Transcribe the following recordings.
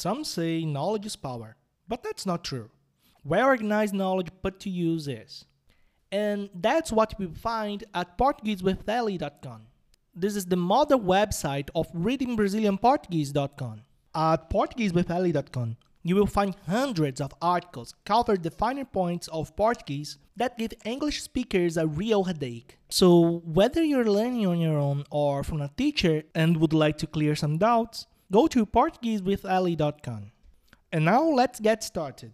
Some say knowledge is power, but that's not true. Well organized knowledge put to use is. And that's what we find at PortugueseWithEli.com. This is the mother website of ReadingBrazilianPortuguese.com. At PortugueseWithEli.com, you will find hundreds of articles cover the finer points of Portuguese that give English speakers a real headache. So, whether you're learning on your own or from a teacher and would like to clear some doubts, go to PortugueseWithEli.com. And now let's get started.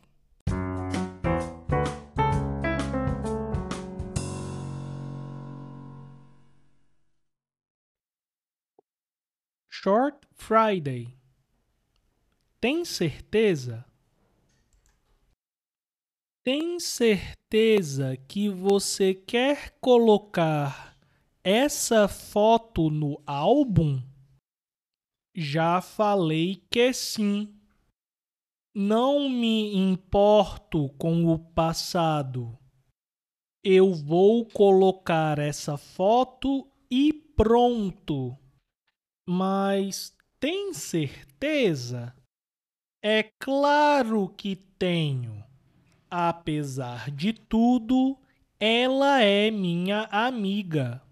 Short Friday. Tem certeza? Tem certeza que você quer colocar essa foto no álbum? Já falei que sim. Não me importo com o passado. Eu vou colocar essa foto e pronto. Mas tem certeza? É claro que tenho. Apesar de tudo, ela é minha amiga.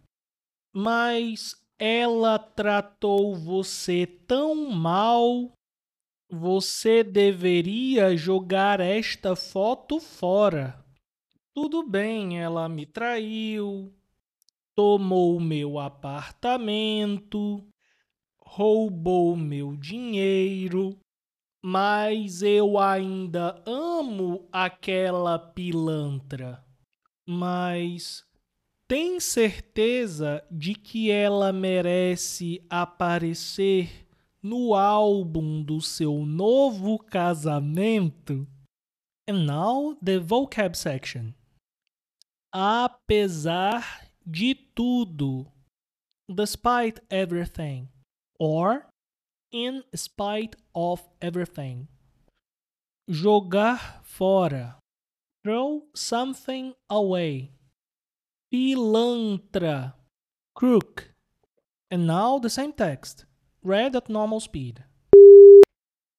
Mas ela tratou você tão mal. Você deveria jogar esta foto fora. Tudo bem, ela me traiu, tomou meu apartamento, roubou meu dinheiro, mas eu ainda amo aquela pilantra. Mas tem certeza de que ela merece aparecer no álbum do seu novo casamento? And now the vocab section. Apesar de tudo. Despite everything. Or in spite of everything. Jogar fora. Throw something away. Pilantra. Crook. And now the same text, read at normal speed.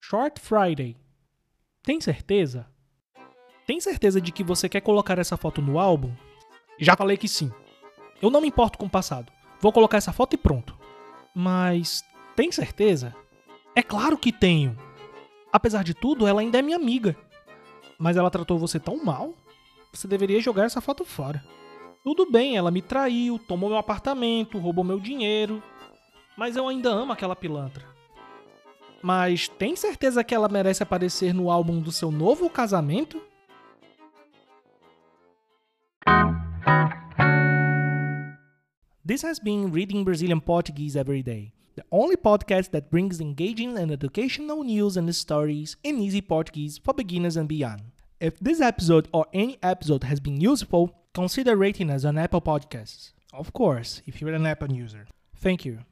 Short Friday. Tem certeza? Tem certeza de que você quer colocar essa foto no álbum? Já falei que sim. Eu não me importo com o passado. Vou colocar essa foto e pronto. Mas tem certeza? É claro que tenho. Apesar de tudo, ela ainda é minha amiga. Mas ela tratou você tão mal? Você deveria jogar essa foto fora. Tudo bem, ela me traiu, tomou meu apartamento, roubou meu dinheiro. Mas eu ainda amo aquela pilantra. Mas tem certeza que ela merece aparecer no álbum do seu novo casamento? This has been Reading Brazilian Portuguese Every Day, the only podcast that brings engaging and educational news and stories in easy Portuguese for beginners and beyond. If this episode or any episode has been useful, consider rating us on Apple Podcasts. Of course, if you're an Apple user. Thank you.